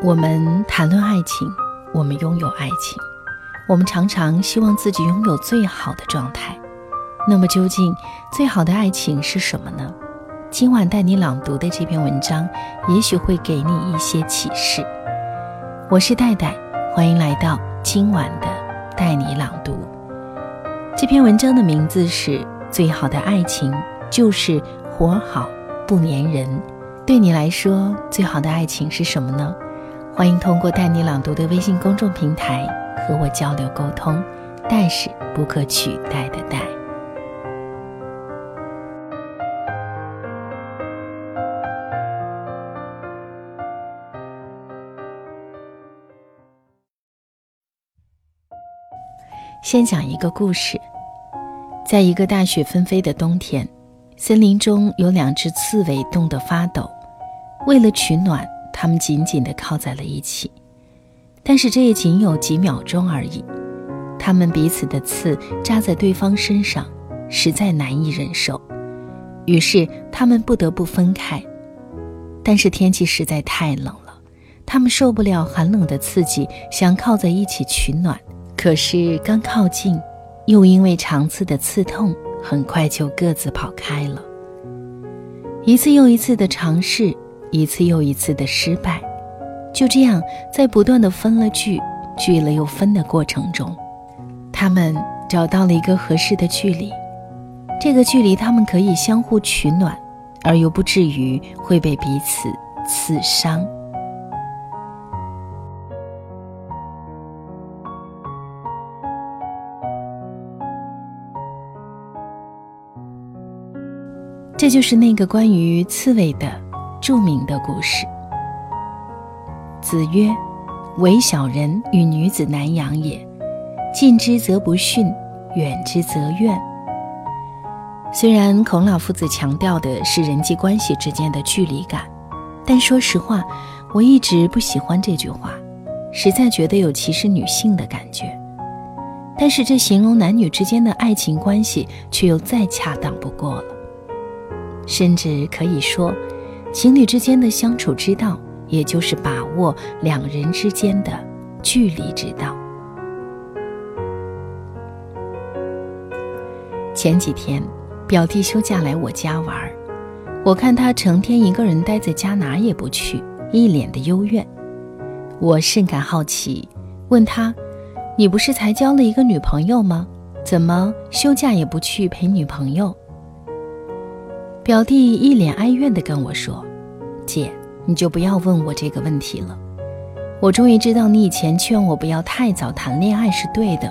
我们谈论爱情，我们拥有爱情，我们常常希望自己拥有最好的状态。那么，究竟最好的爱情是什么呢？今晚带你朗读的这篇文章，也许会给你一些启示。我是戴戴，欢迎来到今晚的带你朗读。这篇文章的名字是《最好的爱情就是活好不粘人》。对你来说，最好的爱情是什么呢？欢迎通过带你朗读的微信公众平台和我交流沟通，代是不可取代的代。先讲一个故事，在一个大雪纷飞的冬天，森林中有两只刺猬冻得发抖，为了取暖。他们紧紧地靠在了一起，但是这也仅有几秒钟而已。他们彼此的刺扎在对方身上，实在难以忍受，于是他们不得不分开。但是天气实在太冷了，他们受不了寒冷的刺激，想靠在一起取暖。可是刚靠近，又因为长刺的刺痛，很快就各自跑开了。一次又一次的尝试。一次又一次的失败，就这样在不断的分了聚、聚了又分的过程中，他们找到了一个合适的距离。这个距离，他们可以相互取暖，而又不至于会被彼此刺伤。这就是那个关于刺猬的。著名的故事。子曰：“唯小人与女子难养也，近之则不逊，远之则怨。”虽然孔老夫子强调的是人际关系之间的距离感，但说实话，我一直不喜欢这句话，实在觉得有歧视女性的感觉。但是这形容男女之间的爱情关系，却又再恰当不过了，甚至可以说。情侣之间的相处之道，也就是把握两人之间的距离之道。前几天，表弟休假来我家玩我看他成天一个人待在家，哪也不去，一脸的幽怨。我甚感好奇，问他：“你不是才交了一个女朋友吗？怎么休假也不去陪女朋友？”表弟一脸哀怨地跟我说：“姐，你就不要问我这个问题了。我终于知道你以前劝我不要太早谈恋爱是对的。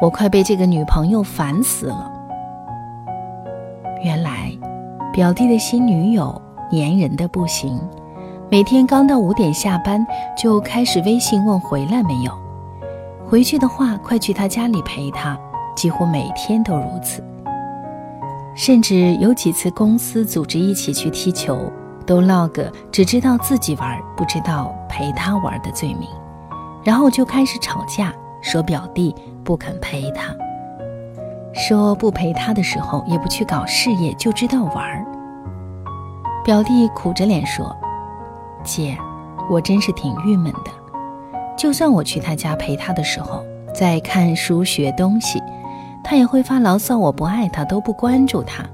我快被这个女朋友烦死了。原来，表弟的新女友粘人的不行，每天刚到五点下班就开始微信问回来没有，回去的话快去他家里陪他，几乎每天都如此。”甚至有几次公司组织一起去踢球，都落个只知道自己玩，不知道陪他玩的罪名，然后就开始吵架，说表弟不肯陪他，说不陪他的时候也不去搞事业，就知道玩。表弟苦着脸说：“姐，我真是挺郁闷的，就算我去他家陪他的时候，在看书学东西。”他也会发牢骚，我不爱他，都不关注他，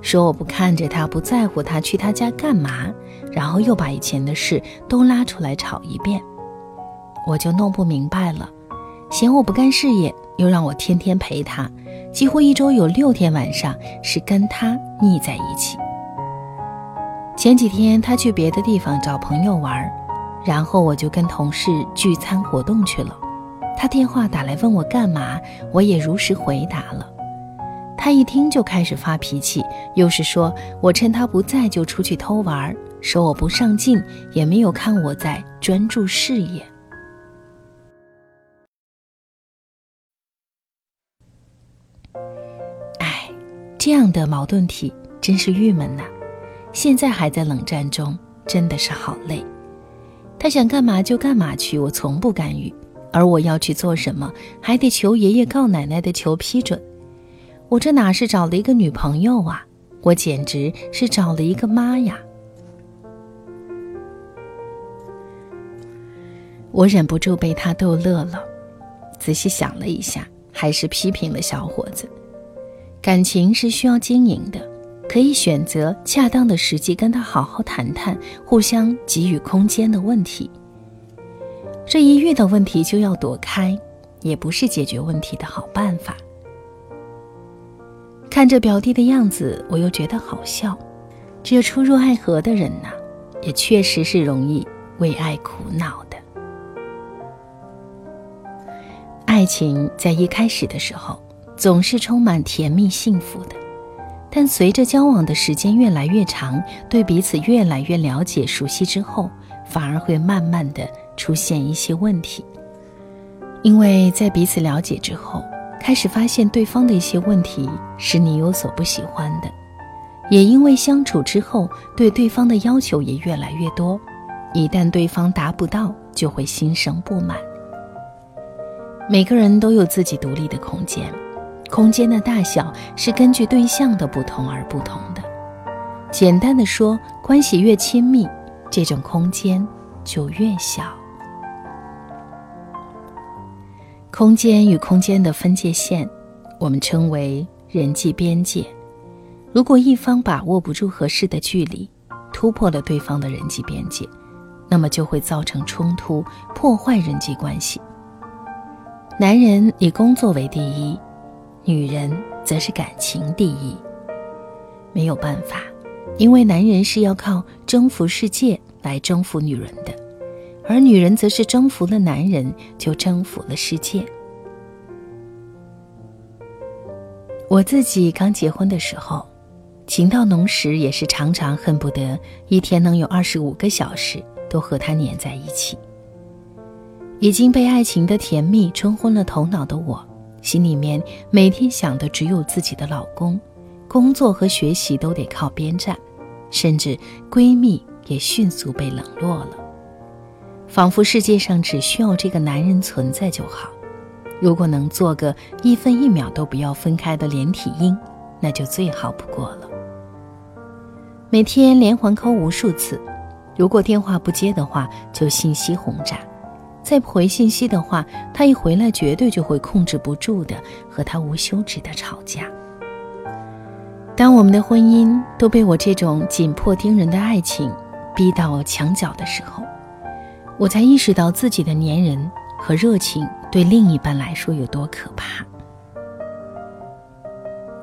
说我不看着他，不在乎他，去他家干嘛？然后又把以前的事都拉出来吵一遍，我就弄不明白了。嫌我不干事业，又让我天天陪他，几乎一周有六天晚上是跟他腻在一起。前几天他去别的地方找朋友玩，然后我就跟同事聚餐活动去了。他电话打来问我干嘛，我也如实回答了。他一听就开始发脾气，又是说我趁他不在就出去偷玩，说我不上进，也没有看我在专注事业。哎，这样的矛盾体真是郁闷呐！现在还在冷战中，真的是好累。他想干嘛就干嘛去，我从不干预。而我要去做什么，还得求爷爷告奶奶的求批准。我这哪是找了一个女朋友啊，我简直是找了一个妈呀！我忍不住被他逗乐了。仔细想了一下，还是批评了小伙子。感情是需要经营的，可以选择恰当的时机跟他好好谈谈，互相给予空间的问题。这一遇到问题就要躲开，也不是解决问题的好办法。看着表弟的样子，我又觉得好笑。这初入爱河的人呐，也确实是容易为爱苦恼的。爱情在一开始的时候总是充满甜蜜幸福的，但随着交往的时间越来越长，对彼此越来越了解熟悉之后，反而会慢慢的出现一些问题。因为在彼此了解之后，开始发现对方的一些问题是你有所不喜欢的。也因为相处之后，对对方的要求也越来越多，一旦对方达不到，就会心生不满。每个人都有自己独立的空间，空间的大小是根据对象的不同而不同的。简单的说，关系越亲密，这种空间就越小。空间与空间的分界线，我们称为人际边界。如果一方把握不住合适的距离，突破了对方的人际边界，那么就会造成冲突，破坏人际关系。男人以工作为第一，女人则是感情第一。没有办法，因为男人是要靠征服世界来征服女人的，而女人则是征服了男人就征服了世界。我自己刚结婚的时候。情到浓时，也是常常恨不得一天能有二十五个小时都和他黏在一起。已经被爱情的甜蜜冲昏了头脑的我，心里面每天想的只有自己的老公，工作和学习都得靠边站，甚至闺蜜也迅速被冷落了，仿佛世界上只需要这个男人存在就好。如果能做个一分一秒都不要分开的连体婴，那就最好不过了。每天连环扣无数次，如果电话不接的话，就信息轰炸；再不回信息的话，他一回来绝对就会控制不住的和他无休止的吵架。当我们的婚姻都被我这种紧迫盯人的爱情逼到墙角的时候，我才意识到自己的粘人和热情对另一半来说有多可怕。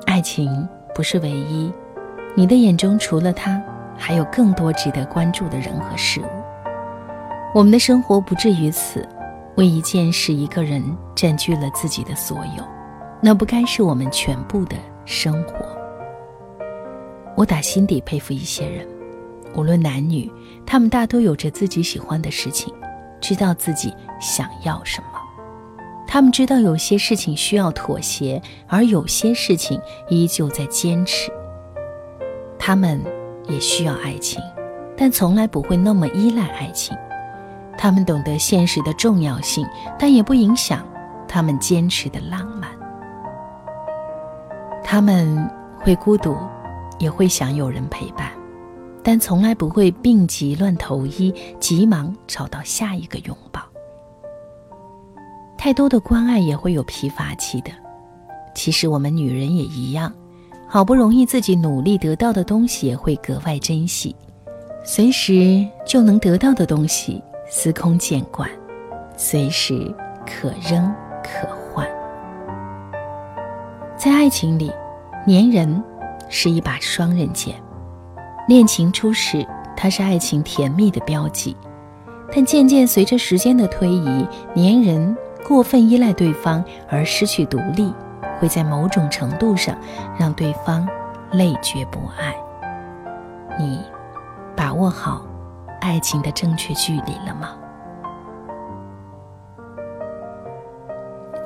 爱情不是唯一。你的眼中除了他，还有更多值得关注的人和事物。我们的生活不至于此，为一件事、一个人占据了自己的所有，那不该是我们全部的生活。我打心底佩服一些人，无论男女，他们大都有着自己喜欢的事情，知道自己想要什么。他们知道有些事情需要妥协，而有些事情依旧在坚持。他们也需要爱情，但从来不会那么依赖爱情。他们懂得现实的重要性，但也不影响他们坚持的浪漫。他们会孤独，也会想有人陪伴，但从来不会病急乱投医，急忙找到下一个拥抱。太多的关爱也会有疲乏期的，其实我们女人也一样。好不容易自己努力得到的东西，也会格外珍惜；随时就能得到的东西，司空见惯；随时可扔可换。在爱情里，粘人是一把双刃剑。恋情初始，它是爱情甜蜜的标记，但渐渐随着时间的推移，粘人过分依赖对方而失去独立。会在某种程度上让对方累觉不爱。你把握好爱情的正确距离了吗？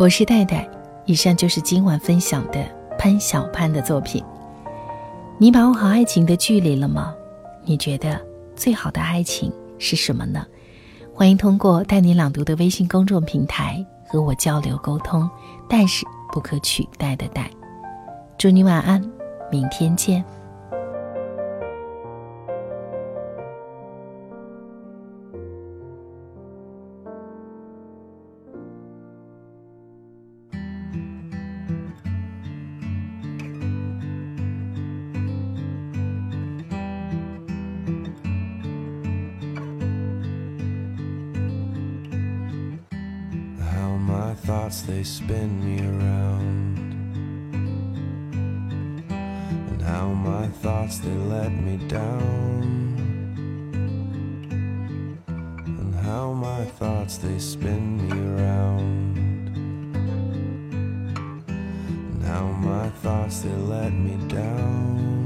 我是戴戴，以上就是今晚分享的潘小潘的作品。你把握好爱情的距离了吗？你觉得最好的爱情是什么呢？欢迎通过带你朗读的微信公众平台和我交流沟通。但是。不可取代的代，祝你晚安，明天见。thoughts they spin me around. And how my thoughts they let me down. And how my thoughts they spin me around. And how my thoughts they let me down.